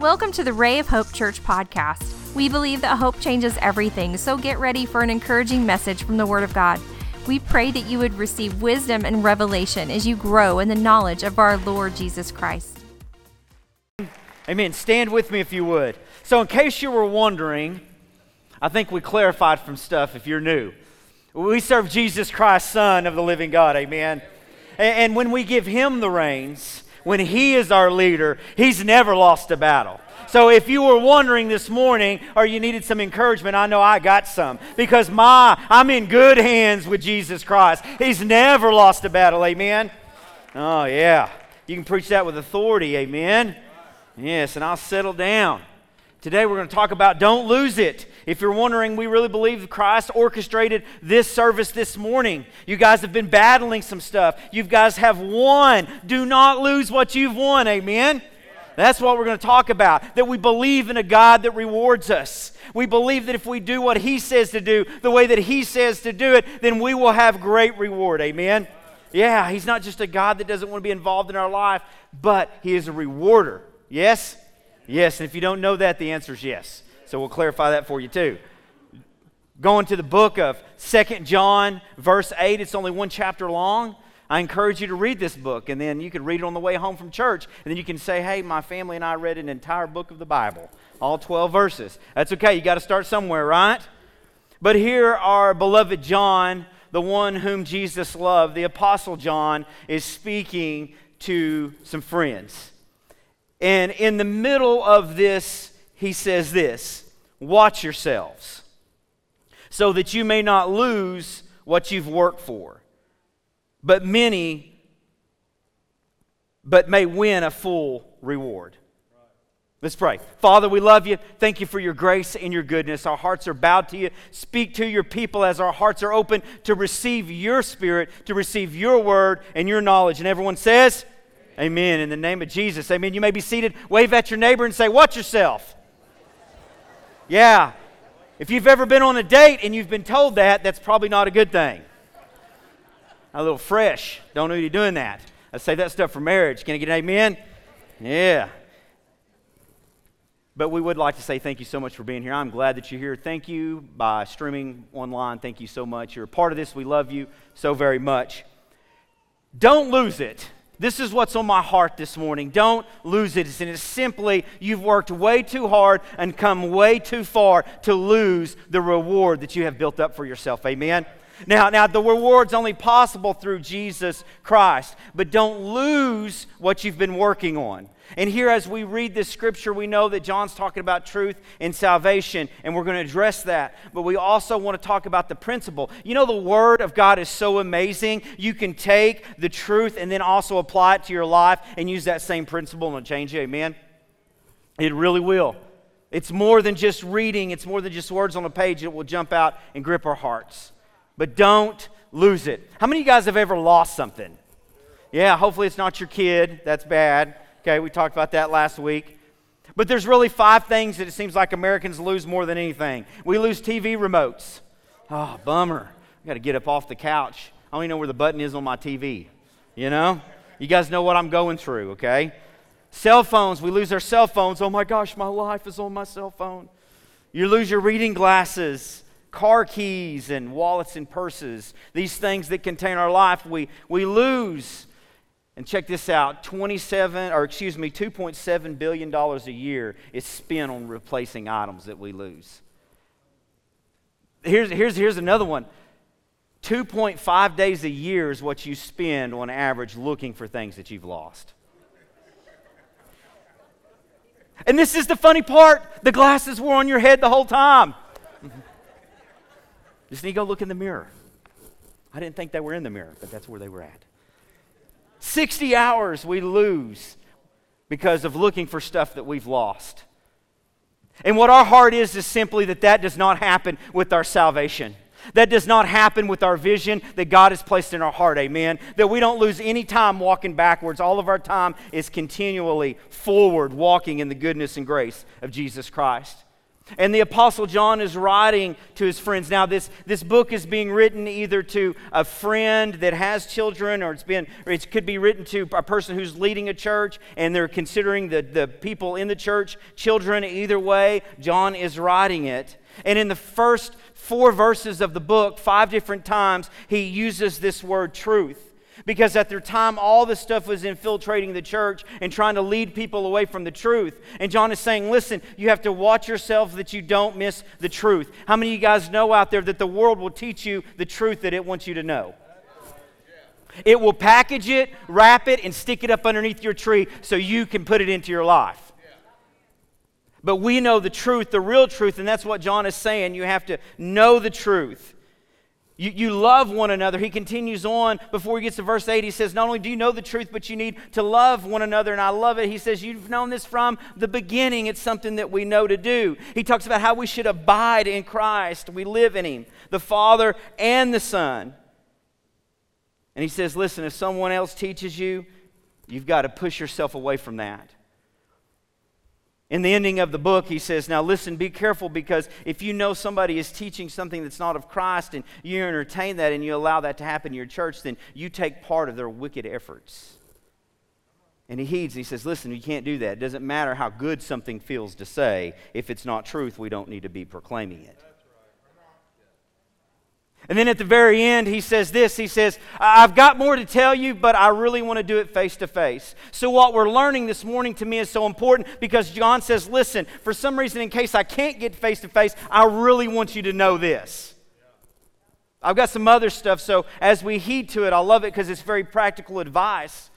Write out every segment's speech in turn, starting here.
Welcome to the Ray of Hope Church podcast. We believe that hope changes everything, so get ready for an encouraging message from the Word of God. We pray that you would receive wisdom and revelation as you grow in the knowledge of our Lord Jesus Christ. Amen. Stand with me if you would. So, in case you were wondering, I think we clarified from stuff if you're new. We serve Jesus Christ, Son of the living God. Amen. And when we give Him the reins, when He is our leader, He's never lost a battle. So if you were wondering this morning or you needed some encouragement, I know I got some because my I'm in good hands with Jesus Christ. He's never lost a battle. Amen. Oh yeah. You can preach that with authority. Amen. Yes, and I'll settle down. Today we're going to talk about don't lose it. If you're wondering, we really believe Christ orchestrated this service this morning. You guys have been battling some stuff. You guys have won. Do not lose what you've won. Amen. That's what we're going to talk about. That we believe in a God that rewards us. We believe that if we do what He says to do, the way that He says to do it, then we will have great reward. Amen? Yeah, He's not just a God that doesn't want to be involved in our life, but He is a rewarder. Yes? Yes, and if you don't know that, the answer is yes. So we'll clarify that for you too. Going to the book of Second John, verse 8, it's only one chapter long. I encourage you to read this book, and then you can read it on the way home from church, and then you can say, Hey, my family and I read an entire book of the Bible, all 12 verses. That's okay, you got to start somewhere, right? But here, our beloved John, the one whom Jesus loved, the Apostle John, is speaking to some friends. And in the middle of this, he says this Watch yourselves, so that you may not lose what you've worked for, but many, but may win a full reward. Let's pray. Father, we love you. Thank you for your grace and your goodness. Our hearts are bowed to you. Speak to your people as our hearts are open to receive your spirit, to receive your word and your knowledge. And everyone says, Amen. In the name of Jesus. Amen. You may be seated. Wave at your neighbor and say, Watch yourself. Yeah. If you've ever been on a date and you've been told that, that's probably not a good thing. A little fresh. Don't know you're doing that. I say that stuff for marriage. Can I get an amen? Yeah. But we would like to say thank you so much for being here. I'm glad that you're here. Thank you by streaming online. Thank you so much. You're a part of this. We love you so very much. Don't lose it. This is what's on my heart this morning. Don't lose it. And it's simply you've worked way too hard and come way too far to lose the reward that you have built up for yourself. Amen. Now, now the reward's only possible through Jesus Christ, but don't lose what you've been working on. And here, as we read this scripture, we know that John's talking about truth and salvation, and we're going to address that. But we also want to talk about the principle. You know, the Word of God is so amazing. You can take the truth and then also apply it to your life and use that same principle and it'll change you. Amen? It really will. It's more than just reading, it's more than just words on a page. It will jump out and grip our hearts. But don't lose it. How many of you guys have ever lost something? Yeah, hopefully it's not your kid. That's bad. Okay, we talked about that last week. But there's really five things that it seems like Americans lose more than anything. We lose TV remotes. Oh, bummer. I got to get up off the couch. I don't even know where the button is on my TV. You know? You guys know what I'm going through, okay? Cell phones, we lose our cell phones. Oh my gosh, my life is on my cell phone. You lose your reading glasses, car keys, and wallets and purses. These things that contain our life, we, we lose. And check this out 27, or excuse me, $2.7 billion a year is spent on replacing items that we lose. Here's, here's, here's another one 2.5 days a year is what you spend on average looking for things that you've lost. And this is the funny part the glasses were on your head the whole time. Just need to go look in the mirror. I didn't think they were in the mirror, but that's where they were at. 60 hours we lose because of looking for stuff that we've lost. And what our heart is, is simply that that does not happen with our salvation. That does not happen with our vision that God has placed in our heart, amen. That we don't lose any time walking backwards. All of our time is continually forward, walking in the goodness and grace of Jesus Christ. And the Apostle John is writing to his friends. Now, this, this book is being written either to a friend that has children, or it's been, it could be written to a person who's leading a church and they're considering the, the people in the church children. Either way, John is writing it. And in the first four verses of the book, five different times, he uses this word truth. Because at their time, all this stuff was infiltrating the church and trying to lead people away from the truth. And John is saying, listen, you have to watch yourself that you don't miss the truth. How many of you guys know out there that the world will teach you the truth that it wants you to know? It will package it, wrap it, and stick it up underneath your tree so you can put it into your life. But we know the truth, the real truth, and that's what John is saying. You have to know the truth. You, you love one another. He continues on before he gets to verse 8. He says, Not only do you know the truth, but you need to love one another. And I love it. He says, You've known this from the beginning. It's something that we know to do. He talks about how we should abide in Christ. We live in Him, the Father and the Son. And he says, Listen, if someone else teaches you, you've got to push yourself away from that. In the ending of the book, he says, Now listen, be careful because if you know somebody is teaching something that's not of Christ and you entertain that and you allow that to happen in your church, then you take part of their wicked efforts. And he heeds, he says, Listen, you can't do that. It doesn't matter how good something feels to say. If it's not truth, we don't need to be proclaiming it. And then at the very end, he says this He says, I've got more to tell you, but I really want to do it face to face. So, what we're learning this morning to me is so important because John says, Listen, for some reason, in case I can't get face to face, I really want you to know this. I've got some other stuff, so as we heed to it, I love it because it's very practical advice.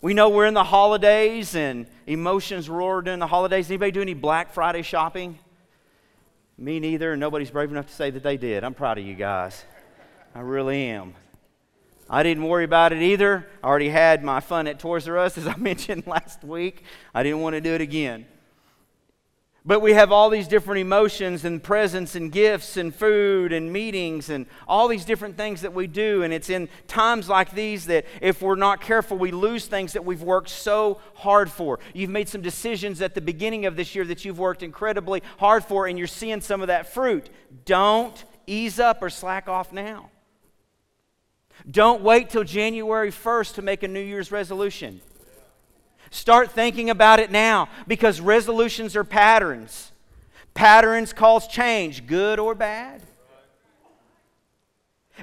We know we're in the holidays and emotions roar during the holidays. Anybody do any Black Friday shopping? Me neither, and nobody's brave enough to say that they did. I'm proud of you guys. I really am. I didn't worry about it either. I already had my fun at Toys R Us, as I mentioned last week. I didn't want to do it again. But we have all these different emotions and presents and gifts and food and meetings and all these different things that we do. And it's in times like these that if we're not careful, we lose things that we've worked so hard for. You've made some decisions at the beginning of this year that you've worked incredibly hard for, and you're seeing some of that fruit. Don't ease up or slack off now. Don't wait till January 1st to make a New Year's resolution. Start thinking about it now because resolutions are patterns. Patterns cause change, good or bad.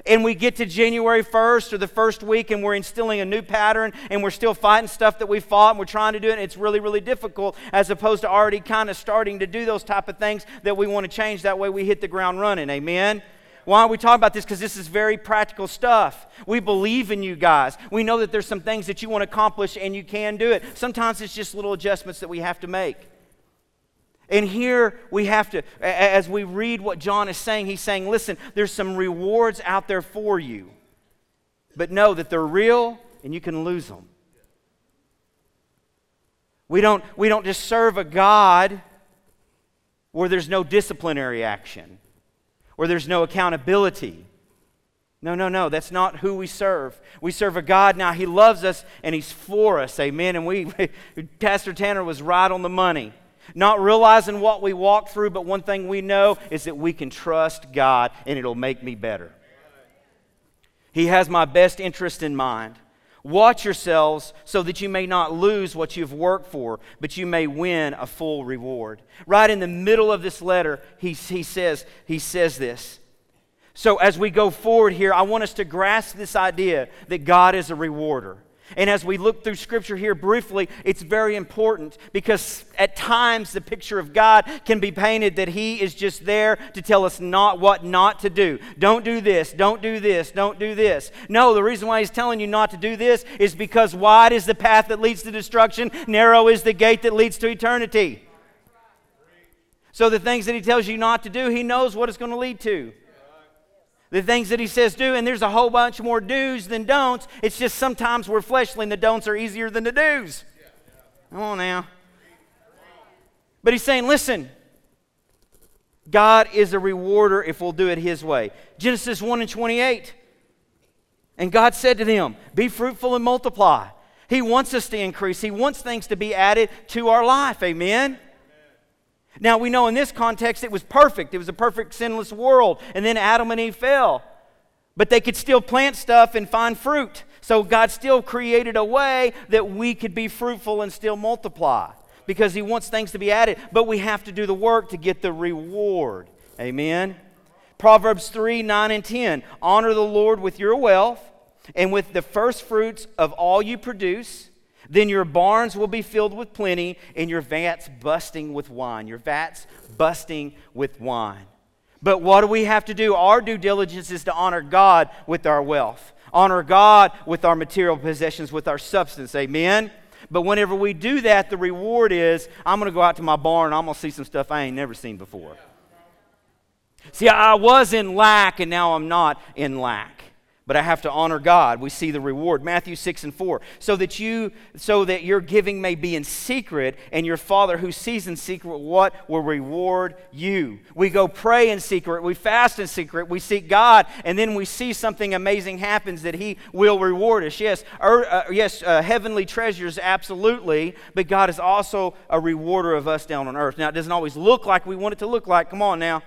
And we get to January 1st or the first week and we're instilling a new pattern and we're still fighting stuff that we fought and we're trying to do it. And it's really, really difficult as opposed to already kind of starting to do those type of things that we want to change. That way we hit the ground running. Amen? Why are we talking about this? Because this is very practical stuff. We believe in you guys. We know that there's some things that you want to accomplish and you can do it. Sometimes it's just little adjustments that we have to make. And here we have to, as we read what John is saying, he's saying, listen, there's some rewards out there for you. But know that they're real and you can lose them. We don't, we don't just serve a God where there's no disciplinary action where there's no accountability. No, no, no. That's not who we serve. We serve a God now. He loves us and He's for us. Amen. And we, Pastor Tanner was right on the money. Not realizing what we walk through, but one thing we know is that we can trust God and it'll make me better. He has my best interest in mind. Watch yourselves so that you may not lose what you've worked for, but you may win a full reward. Right in the middle of this letter, he, he, says, he says this. So, as we go forward here, I want us to grasp this idea that God is a rewarder. And as we look through Scripture here briefly, it's very important because at times the picture of God can be painted that He is just there to tell us not what not to do. Don't do this, don't do this, don't do this. No, the reason why He's telling you not to do this is because wide is the path that leads to destruction, narrow is the gate that leads to eternity. So the things that He tells you not to do, He knows what it's going to lead to the things that he says do, and there's a whole bunch more do's than don'ts. It's just sometimes we're fleshly and the don'ts are easier than the do's. Come on now. But he's saying, listen, God is a rewarder if we'll do it his way. Genesis 1 and 28. And God said to them, Be fruitful and multiply. He wants us to increase, He wants things to be added to our life. Amen. Now, we know in this context it was perfect. It was a perfect, sinless world. And then Adam and Eve fell. But they could still plant stuff and find fruit. So God still created a way that we could be fruitful and still multiply because He wants things to be added. But we have to do the work to get the reward. Amen. Proverbs 3 9 and 10. Honor the Lord with your wealth and with the first fruits of all you produce. Then your barns will be filled with plenty, and your vats busting with wine. Your vats busting with wine. But what do we have to do? Our due diligence is to honor God with our wealth, honor God with our material possessions, with our substance. Amen? But whenever we do that, the reward is I'm going to go out to my barn I'm going to see some stuff I ain't never seen before. See, I was in lack and now I'm not in lack but I have to honor God. We see the reward. Matthew 6 and 4. So that you so that your giving may be in secret, and your father who sees in secret what will reward you. We go pray in secret, we fast in secret, we seek God, and then we see something amazing happens that He will reward us. Yes, er, uh, yes, uh, heavenly treasures, absolutely, but God is also a rewarder of us down on earth. Now, it doesn't always look like we want it to look like. Come on now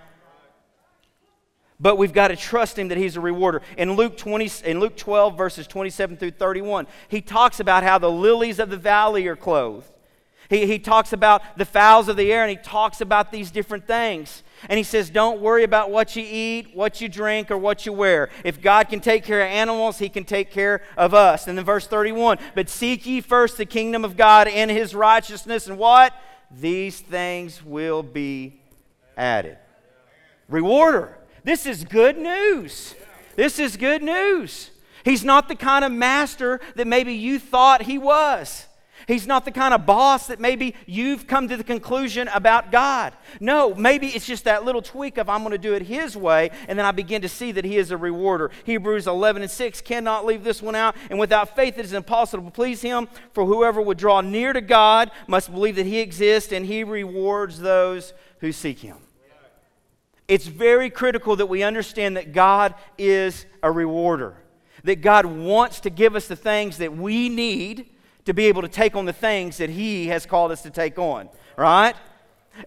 but we've got to trust him that he's a rewarder. In Luke 20 in Luke 12 verses 27 through 31, he talks about how the lilies of the valley are clothed. He, he talks about the fowls of the air and he talks about these different things. And he says, Don't worry about what you eat, what you drink, or what you wear. If God can take care of animals, he can take care of us. And then verse 31 But seek ye first the kingdom of God and his righteousness, and what? These things will be added. Rewarder. This is good news. This is good news. He's not the kind of master that maybe you thought he was. He's not the kind of boss that maybe you've come to the conclusion about God. No, maybe it's just that little tweak of I'm going to do it His way, and then I begin to see that He is a rewarder. Hebrews 11 and 6 cannot leave this one out. And without faith, it is impossible to please Him, for whoever would draw near to God must believe that He exists and He rewards those who seek Him. It's very critical that we understand that God is a rewarder, that God wants to give us the things that we need to be able to take on the things that He has called us to take on, right?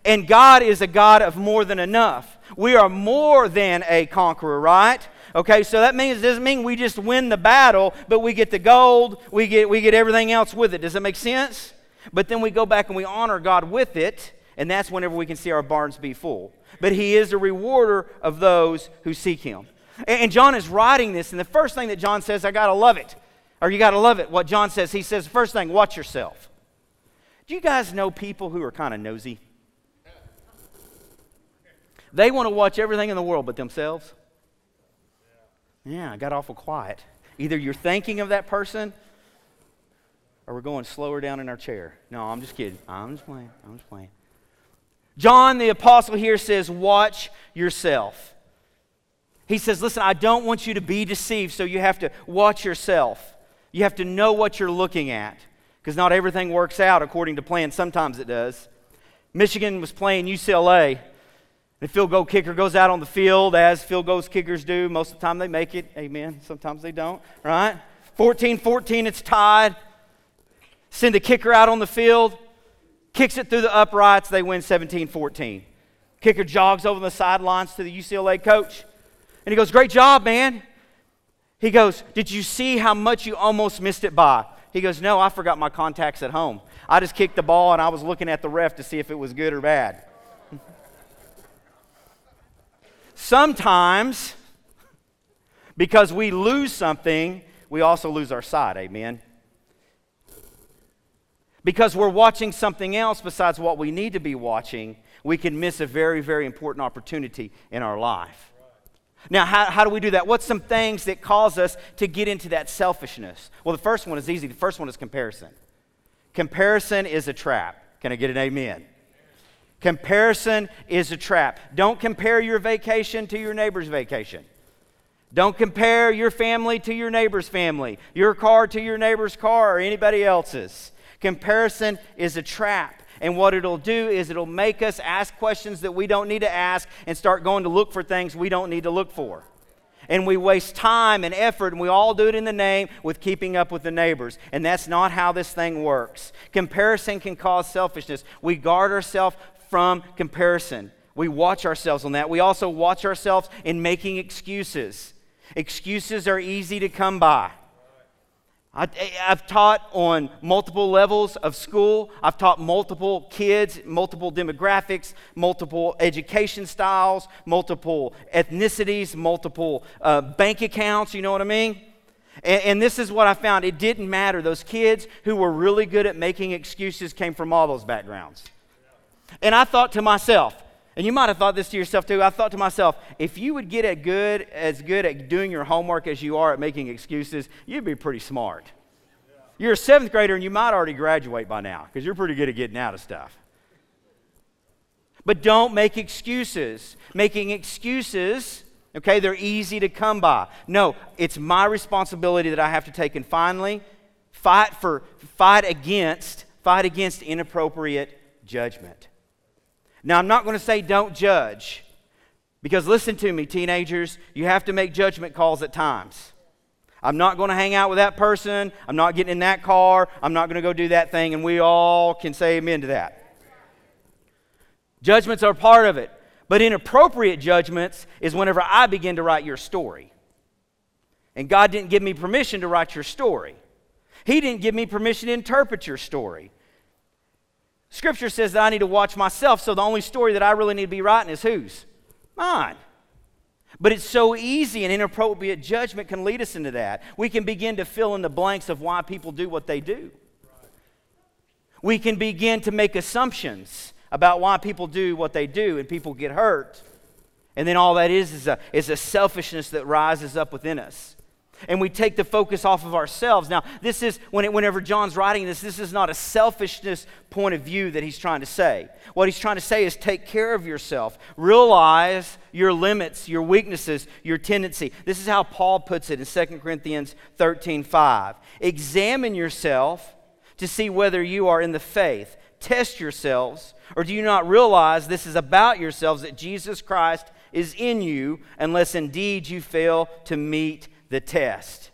And God is a God of more than enough. We are more than a conqueror, right? Okay, so that means it doesn't mean we just win the battle, but we get the gold, we get we get everything else with it. Does that make sense? But then we go back and we honor God with it, and that's whenever we can see our barns be full but he is a rewarder of those who seek him. And John is writing this, and the first thing that John says, I got to love it. Or you got to love it. What John says, he says, first thing, watch yourself. Do you guys know people who are kind of nosy? They want to watch everything in the world but themselves. Yeah, I got awful quiet. Either you're thinking of that person or we're going slower down in our chair. No, I'm just kidding. I'm just playing. I'm just playing. John the apostle here says, Watch yourself. He says, Listen, I don't want you to be deceived, so you have to watch yourself. You have to know what you're looking at because not everything works out according to plan. Sometimes it does. Michigan was playing UCLA. The field goal kicker goes out on the field as field goal kickers do. Most of the time they make it. Amen. Sometimes they don't, right? 14 14, it's tied. Send the kicker out on the field kicks it through the uprights. They win 17 14. Kicker jogs over the sidelines to the UCLA coach, and he goes, Great job, man. He goes, Did you see how much you almost missed it by? He goes, No, I forgot my contacts at home. I just kicked the ball and I was looking at the ref to see if it was good or bad. Sometimes, because we lose something, we also lose our sight. Amen because we're watching something else besides what we need to be watching, we can miss a very, very important opportunity in our life. Now, how, how do we do that? What's some things that cause us to get into that selfishness? Well, the first one is easy. The first one is comparison. Comparison is a trap. Can I get an amen? Comparison is a trap. Don't compare your vacation to your neighbor's vacation. Don't compare your family to your neighbor's family, your car to your neighbor's car, or anybody else's. Comparison is a trap. And what it'll do is it'll make us ask questions that we don't need to ask and start going to look for things we don't need to look for. And we waste time and effort, and we all do it in the name with keeping up with the neighbors. And that's not how this thing works. Comparison can cause selfishness. We guard ourselves from comparison. We watch ourselves on that. We also watch ourselves in making excuses. Excuses are easy to come by. I, have taught on multiple levels of school. I've taught multiple kids, multiple demographics, multiple education styles, multiple ethnicities, multiple uh, bank accounts. You know what I mean? And, and this is what I found. It didn't matter. Those kids who were really good at making excuses came from all those backgrounds. And I thought to myself, and you might have thought this to yourself too. I thought to myself, if you would get as good, as good at doing your homework as you are at making excuses, you'd be pretty smart. You're a seventh grader and you might already graduate by now because you're pretty good at getting out of stuff. But don't make excuses. Making excuses, okay, they're easy to come by. No, it's my responsibility that I have to take. And finally, fight for, fight against, fight against inappropriate judgment. Now, I'm not going to say don't judge, because listen to me, teenagers, you have to make judgment calls at times. I'm not going to hang out with that person. I'm not getting in that car. I'm not going to go do that thing. And we all can say amen to that. Judgments are part of it. But inappropriate judgments is whenever I begin to write your story. And God didn't give me permission to write your story, He didn't give me permission to interpret your story. Scripture says that I need to watch myself, so the only story that I really need to be writing is whose? Mine. But it's so easy, and inappropriate judgment can lead us into that. We can begin to fill in the blanks of why people do what they do. We can begin to make assumptions about why people do what they do, and people get hurt. And then all that is is a, is a selfishness that rises up within us and we take the focus off of ourselves. Now, this is, when it, whenever John's writing this, this is not a selfishness point of view that he's trying to say. What he's trying to say is take care of yourself, realize your limits, your weaknesses, your tendency. This is how Paul puts it in 2 Corinthians 13 5. Examine yourself to see whether you are in the faith. Test yourselves, or do you not realize this is about yourselves that Jesus Christ is in you, unless indeed you fail to meet the test.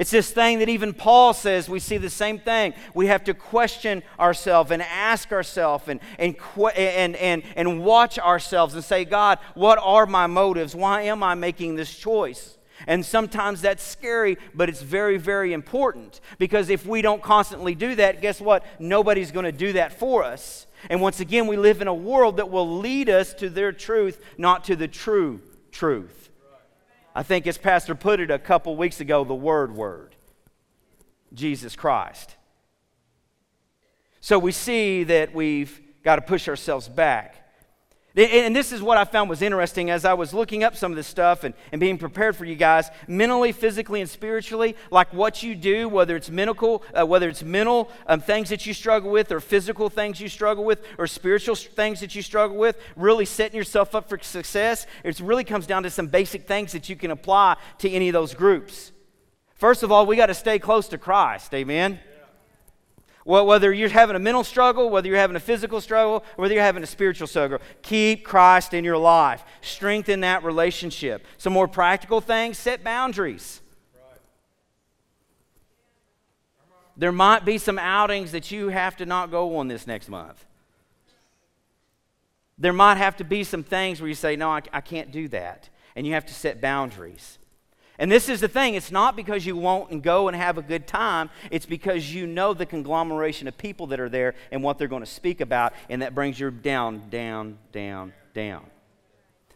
It's this thing that even Paul says we see the same thing. We have to question ourselves and ask ourselves and, and, and, and, and watch ourselves and say, God, what are my motives? Why am I making this choice? And sometimes that's scary, but it's very, very important because if we don't constantly do that, guess what? Nobody's going to do that for us. And once again, we live in a world that will lead us to their truth, not to the true truth. I think, as Pastor put it a couple weeks ago, the Word Word Jesus Christ. So we see that we've got to push ourselves back. And this is what I found was interesting as I was looking up some of this stuff and, and being prepared for you guys, mentally, physically, and spiritually, like what you do, whether it's mental, uh, whether it's mental um, things that you struggle with, or physical things you struggle with, or spiritual things that you struggle with, really setting yourself up for success. It really comes down to some basic things that you can apply to any of those groups. First of all, we got to stay close to Christ. Amen. Whether you're having a mental struggle, whether you're having a physical struggle, whether you're having a spiritual struggle, keep Christ in your life. Strengthen that relationship. Some more practical things set boundaries. There might be some outings that you have to not go on this next month. There might have to be some things where you say, No, I, I can't do that. And you have to set boundaries. And this is the thing it's not because you won't and go and have a good time, it's because you know the conglomeration of people that are there and what they're going to speak about, and that brings you down, down, down, down.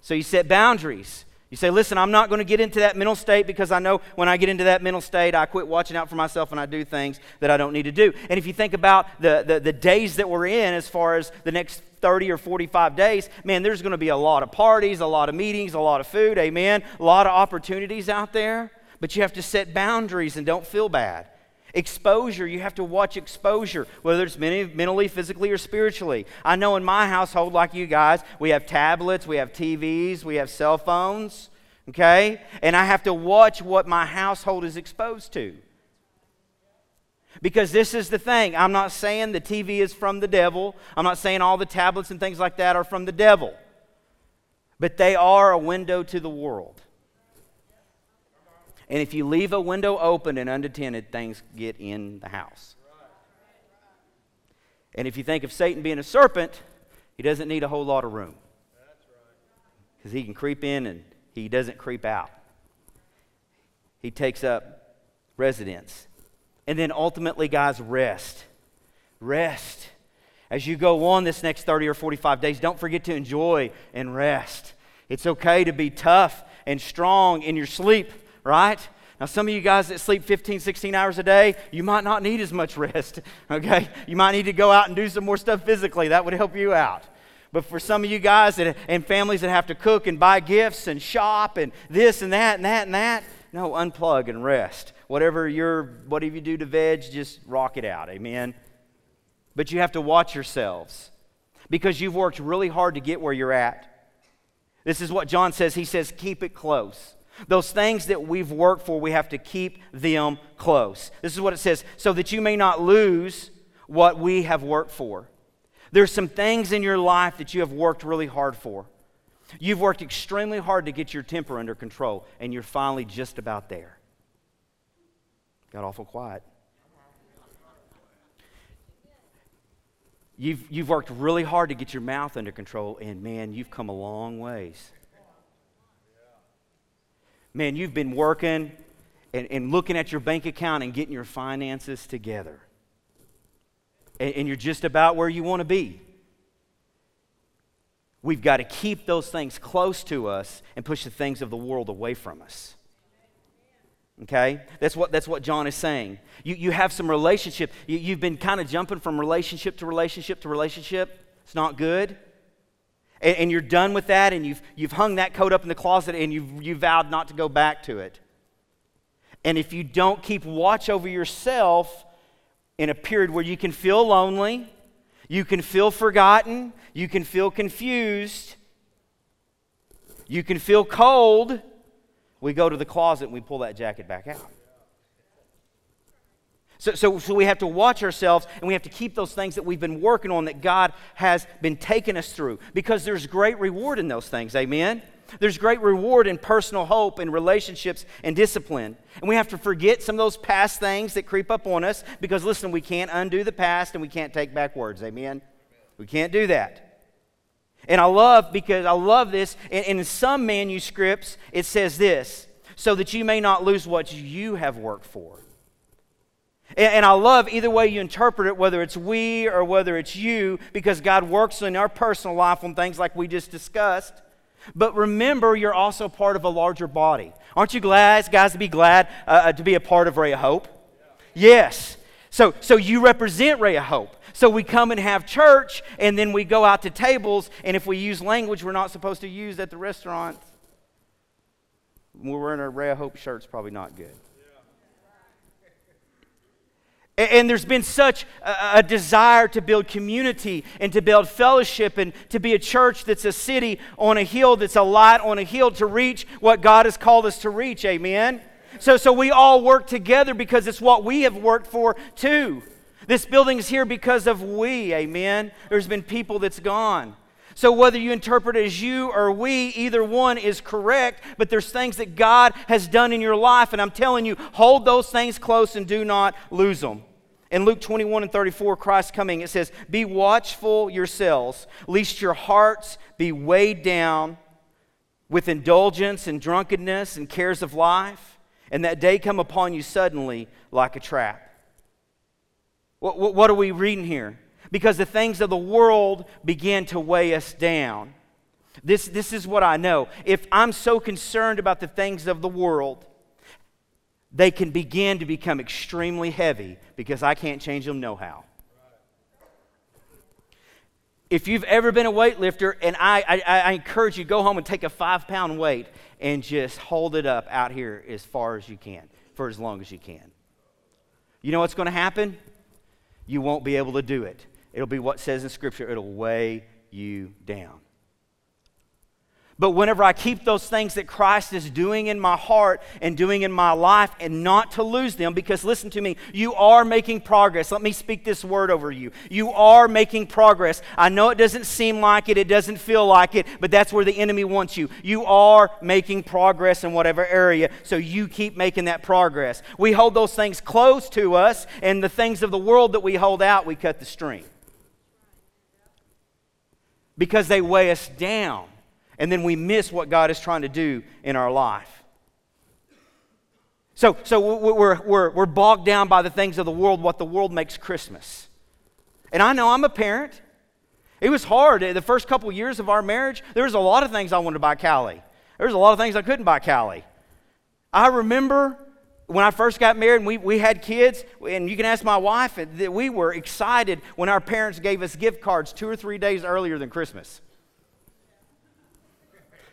So you set boundaries. You say, listen, I'm not going to get into that mental state because I know when I get into that mental state, I quit watching out for myself and I do things that I don't need to do. And if you think about the, the, the days that we're in as far as the next 30 or 45 days, man, there's going to be a lot of parties, a lot of meetings, a lot of food, amen, a lot of opportunities out there. But you have to set boundaries and don't feel bad. Exposure, you have to watch exposure, whether it's mentally, physically, or spiritually. I know in my household, like you guys, we have tablets, we have TVs, we have cell phones, okay? And I have to watch what my household is exposed to. Because this is the thing. I'm not saying the TV is from the devil. I'm not saying all the tablets and things like that are from the devil. But they are a window to the world. And if you leave a window open and unattended, things get in the house. And if you think of Satan being a serpent, He doesn't need a whole lot of room. Because he can creep in and he doesn't creep out. He takes up residence. And then ultimately, guys, rest. Rest. As you go on this next 30 or 45 days, don't forget to enjoy and rest. It's okay to be tough and strong in your sleep, right? Now, some of you guys that sleep 15, 16 hours a day, you might not need as much rest, okay? You might need to go out and do some more stuff physically. That would help you out. But for some of you guys that, and families that have to cook and buy gifts and shop and this and that and that and that, no, unplug and rest. Whatever your whatever you do to veg, just rock it out. Amen. But you have to watch yourselves because you've worked really hard to get where you're at. This is what John says. He says, keep it close. Those things that we've worked for, we have to keep them close. This is what it says so that you may not lose what we have worked for. There's some things in your life that you have worked really hard for. You've worked extremely hard to get your temper under control, and you're finally just about there. Got awful quiet. You've, you've worked really hard to get your mouth under control, and man, you've come a long ways. Man, you've been working and, and looking at your bank account and getting your finances together. And, and you're just about where you want to be. We've got to keep those things close to us and push the things of the world away from us. Okay? That's what, that's what John is saying. You, you have some relationship. You, you've been kind of jumping from relationship to relationship to relationship. It's not good. And, and, you're done with that, and you've, you've hung that coat up in the closet, and you've, you vowed not to go back to it. And if you don't keep watch over yourself in a period where you can feel lonely, you can feel forgotten, you can feel confused, you can feel cold, we go to the closet and we pull that jacket back out. So, so, so we have to watch ourselves and we have to keep those things that we've been working on that God has been taking us through because there's great reward in those things. Amen? There's great reward in personal hope and relationships and discipline. And we have to forget some of those past things that creep up on us because, listen, we can't undo the past and we can't take back words. Amen? We can't do that. And I love because I love this. And in some manuscripts, it says this so that you may not lose what you have worked for. And I love either way you interpret it, whether it's we or whether it's you, because God works in our personal life on things like we just discussed. But remember, you're also part of a larger body. Aren't you glad, guys, to be glad uh, uh to be a part of Ray of Hope? Yes. So, so you represent Ray of Hope. So we come and have church, and then we go out to tables, and if we use language we're not supposed to use at the restaurant, we're wearing our Ray of Hope shirts, probably not good. And there's been such a, desire to build community and to build fellowship and to be a church that's a city on a hill, that's a light on a hill to reach what God has called us to reach. Amen? So, so we all work together because it's what we have worked for too. This building is here because of we, amen? There's been people that's gone. So, whether you interpret as you or we, either one is correct, but there's things that God has done in your life, and I'm telling you, hold those things close and do not lose them. In Luke 21 and 34, Christ coming, it says, Be watchful yourselves, lest your hearts be weighed down with indulgence and drunkenness and cares of life, and that day come upon you suddenly like a trap. What, what, what are we reading here? Because the things of the world begin to weigh us down. This, this is what I know. If I'm so concerned about the things of the world, they can begin to become extremely heavy because I can't change them no how. If you've ever been a weightlifter, and I, I, I encourage you, go home and take a five pound weight and just hold it up out here as far as you can, for as long as you can. You know what's going to happen? you won't be able to do it. It'll be what says in Scripture, it'll weigh you down. But whenever I keep those things that Christ is doing in my heart and doing in my life and not to lose them, because listen to me, you are making progress. Let me speak this word over you. You are making progress. I know it doesn't seem like it, it doesn't feel like it, but that's where the enemy wants you. You are making progress in whatever area, so you keep making that progress. We hold those things close to us, and the things of the world that we hold out, we cut the string. Because they weigh us down. And then we miss what God is trying to do in our life. So, so we're, we're, we're bogged down by the things of the world, what the world makes Christmas. And I know I'm a parent. It was hard. The first couple years of our marriage, there was a lot of things I wanted to buy Callie. There was a lot of things I couldn't buy Callie. I remember when I first got married and we, we had kids, and you can ask my wife, that we were excited when our parents gave us gift cards two or three days earlier than Christmas.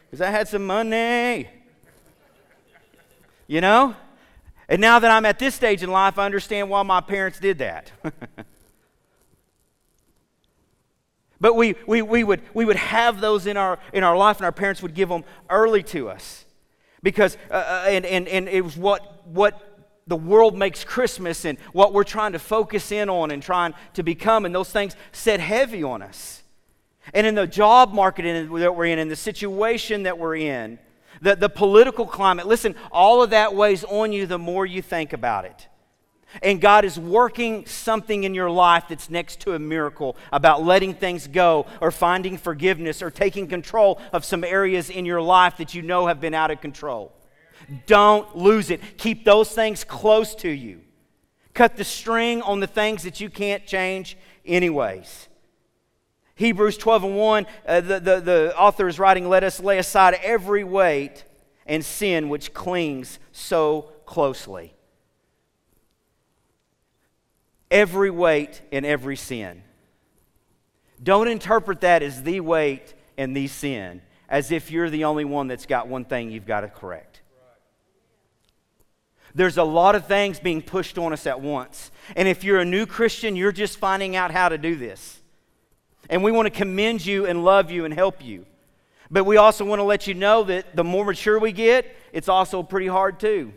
Because I had some money. You know? And now that I'm at this stage in life, I understand why my parents did that. but we, we, we, would, we would have those in our, in our life, and our parents would give them early to us. Because, uh, uh, and, and, and it was what, what the world makes Christmas and what we're trying to focus in on and trying to become, and those things set heavy on us. And in the job market that we're in, in the situation that we're in, the, the political climate. Listen, all of that weighs on you the more you think about it. And God is working something in your life that's next to a miracle about letting things go or finding forgiveness or taking control of some areas in your life that you know have been out of control. Don't lose it. Keep those things close to you. Cut the string on the things that you can't change, anyways. Hebrews 12 and 1, uh, the, the, the author is writing, Let us lay aside every weight and sin which clings so closely. Every weight and every sin. Don't interpret that as the weight and the sin, as if you're the only one that's got one thing you've got to correct. There's a lot of things being pushed on us at once. And if you're a new Christian, you're just finding out how to do this. And we want to commend you and love you and help you. But we also want to let you know that the more mature we get, it's also pretty hard too.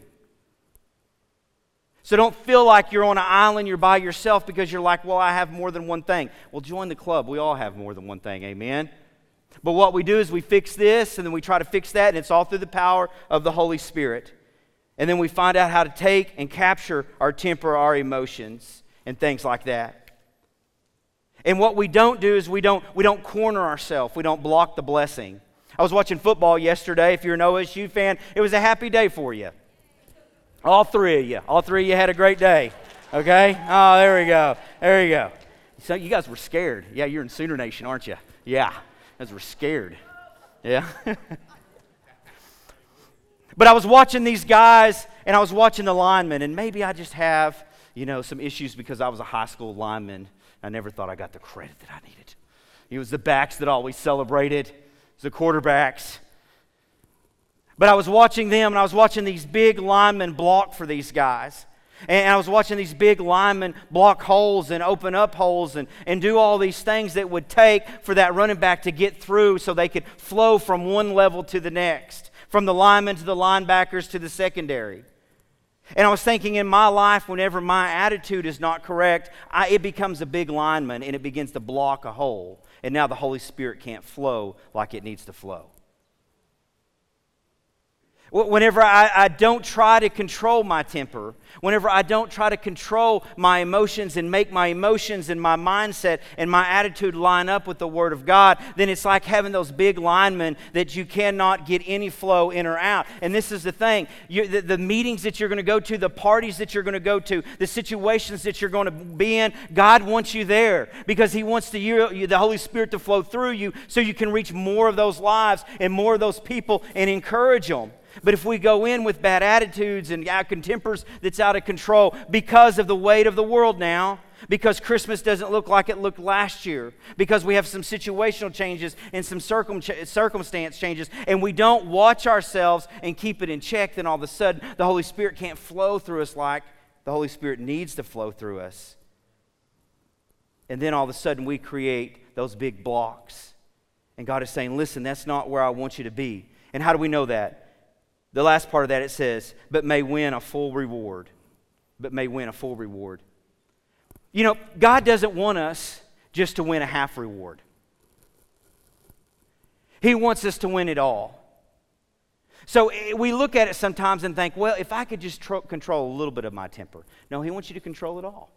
So don't feel like you're on an island, you're by yourself because you're like, well, I have more than one thing. Well, join the club. We all have more than one thing. Amen. But what we do is we fix this and then we try to fix that, and it's all through the power of the Holy Spirit. And then we find out how to take and capture our temper, our emotions, and things like that. And what we don't do is we don't, we don't corner ourselves, we don't block the blessing. I was watching football yesterday. If you're an OSU fan, it was a happy day for you. All three of you. All three of you had a great day. Okay? Oh, there we go. There you go. So you guys were scared. Yeah, you're in Sooner Nation, aren't you? Yeah. Guys were scared. Yeah. but I was watching these guys and I was watching the linemen, and maybe I just have, you know, some issues because I was a high school lineman I never thought I got the credit that I needed. It was the backs that always celebrated, it was the quarterbacks. But I was watching them and I was watching these big linemen block for these guys. And I was watching these big linemen block holes and open up holes and, and do all these things that would take for that running back to get through so they could flow from one level to the next, from the linemen to the linebackers to the secondary. And I was thinking in my life, whenever my attitude is not correct, I, it becomes a big lineman and it begins to block a hole. And now the Holy Spirit can't flow like it needs to flow. Whenever I, I, don't try to control my temper, whenever I don't try to control my emotions and make my emotions and my mindset and my attitude line up with the Word of God, then it's like having those big linemen that you cannot get any flow in or out. And this is the thing you, the, the meetings that you're going to go to, the parties that you're going to go to, the situations that you're going to be in, God wants you there because He wants you, the Holy Spirit to flow through you so you can reach more of those lives and more of those people and encourage them. But if we go in with bad attitudes and contempers that's out of control because of the weight of the world now, because Christmas doesn't look like it looked last year, because we have some situational changes and some circum- circumstance changes, and we don't watch ourselves and keep it in check, then all of a sudden the Holy Spirit can't flow through us like the Holy Spirit needs to flow through us. And then all of a sudden we create those big blocks. And God is saying, listen, that's not where I want you to be. And how do we know that? The last part of that it says, but may win a full reward. But may win a full reward. You know, God doesn't want us just to win a half reward, He wants us to win it all. So eh, we look at it sometimes and think, well, if I could just tro- control a little bit of my temper. No, He wants you to control it all.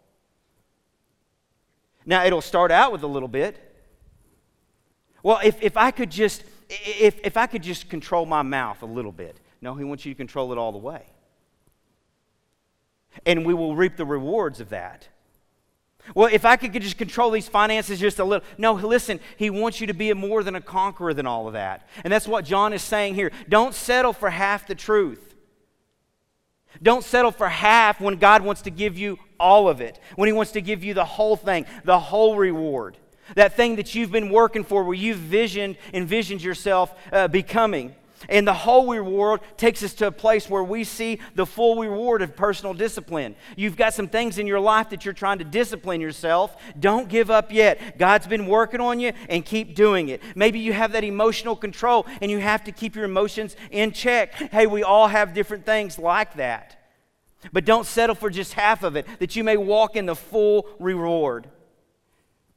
Now, it'll start out with a little bit, Well, if, if I could just if, if I could just control my mouth a little bit. No, he wants you to control it all the way. And we will reap the rewards of that. Well, if I could just control these finances just a little. No, listen, he wants you to be more than a conqueror than all of that. And that's what John is saying here. Don't settle for half the truth. Don't settle for half when God wants to give you all of it, when he wants to give you the whole thing, the whole reward. That thing that you've been working for, where you've visioned, envisioned yourself uh, becoming. And the whole reward takes us to a place where we see the full reward of personal discipline. You've got some things in your life that you're trying to discipline yourself. Don't give up yet. God's been working on you and keep doing it. Maybe you have that emotional control and you have to keep your emotions in check. Hey, we all have different things like that. But don't settle for just half of it, that you may walk in the full reward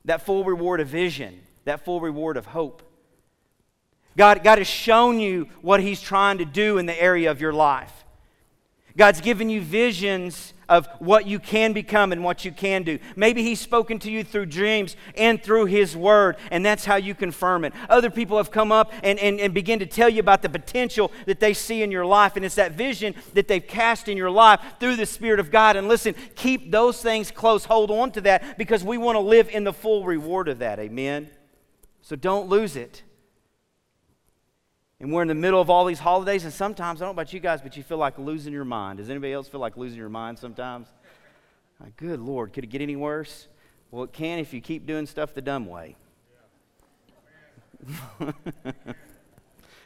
that full reward of vision, that full reward of hope. God, God has shown you what He's trying to do in the area of your life. God's given you visions of what you can become and what you can do. Maybe He's spoken to you through dreams and through His Word, and that's how you confirm it. Other people have come up and, and, and begin to tell you about the potential that they see in your life, and it's that vision that they've cast in your life through the Spirit of God. And listen, keep those things close. Hold on to that because we want to live in the full reward of that. Amen? So don't lose it. And we're in the middle of all these holidays, and sometimes, I don't know about you guys, but you feel like losing your mind. Does anybody else feel like losing your mind sometimes? Like, good Lord, could it get any worse? Well, it can if you keep doing stuff the dumb way.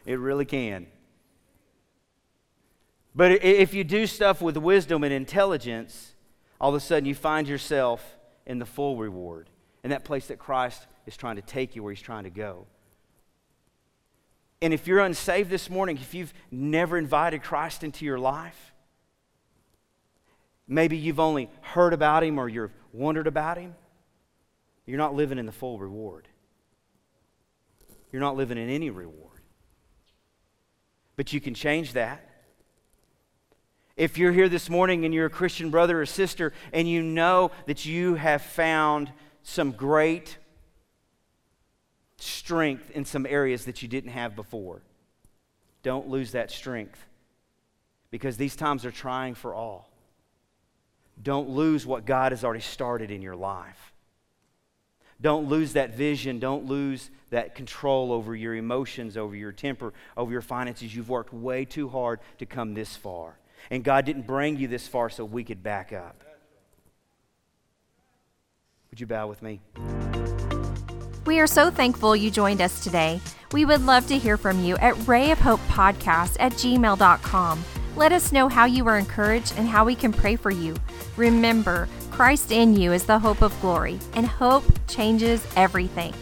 it really can. But if you do stuff with wisdom and intelligence, all of a sudden you find yourself in the full reward, in that place that Christ is trying to take you where he's trying to go. And if you're unsaved this morning, if you've never invited Christ into your life, maybe you've only heard about him or you've wondered about him, you're not living in the full reward. You're not living in any reward. But you can change that. If you're here this morning and you're a Christian brother or sister and you know that you have found some great strength in some areas that you didn't have before. Don't lose that strength because these times are trying for all. Don't lose what God has already started in your life. Don't lose that vision. Don't lose that control over your emotions, over your temper, over your finances. You've worked way too hard to come this far. And God didn't bring you this far so we could back up. Would you bow with me? We are so thankful you joined us today. We would love to hear from you at Ray of Hope Podcast at gmail.com. Let us know how you were encouraged and how we can pray for you. Remember, Christ in you is the hope of glory, and hope changes everything.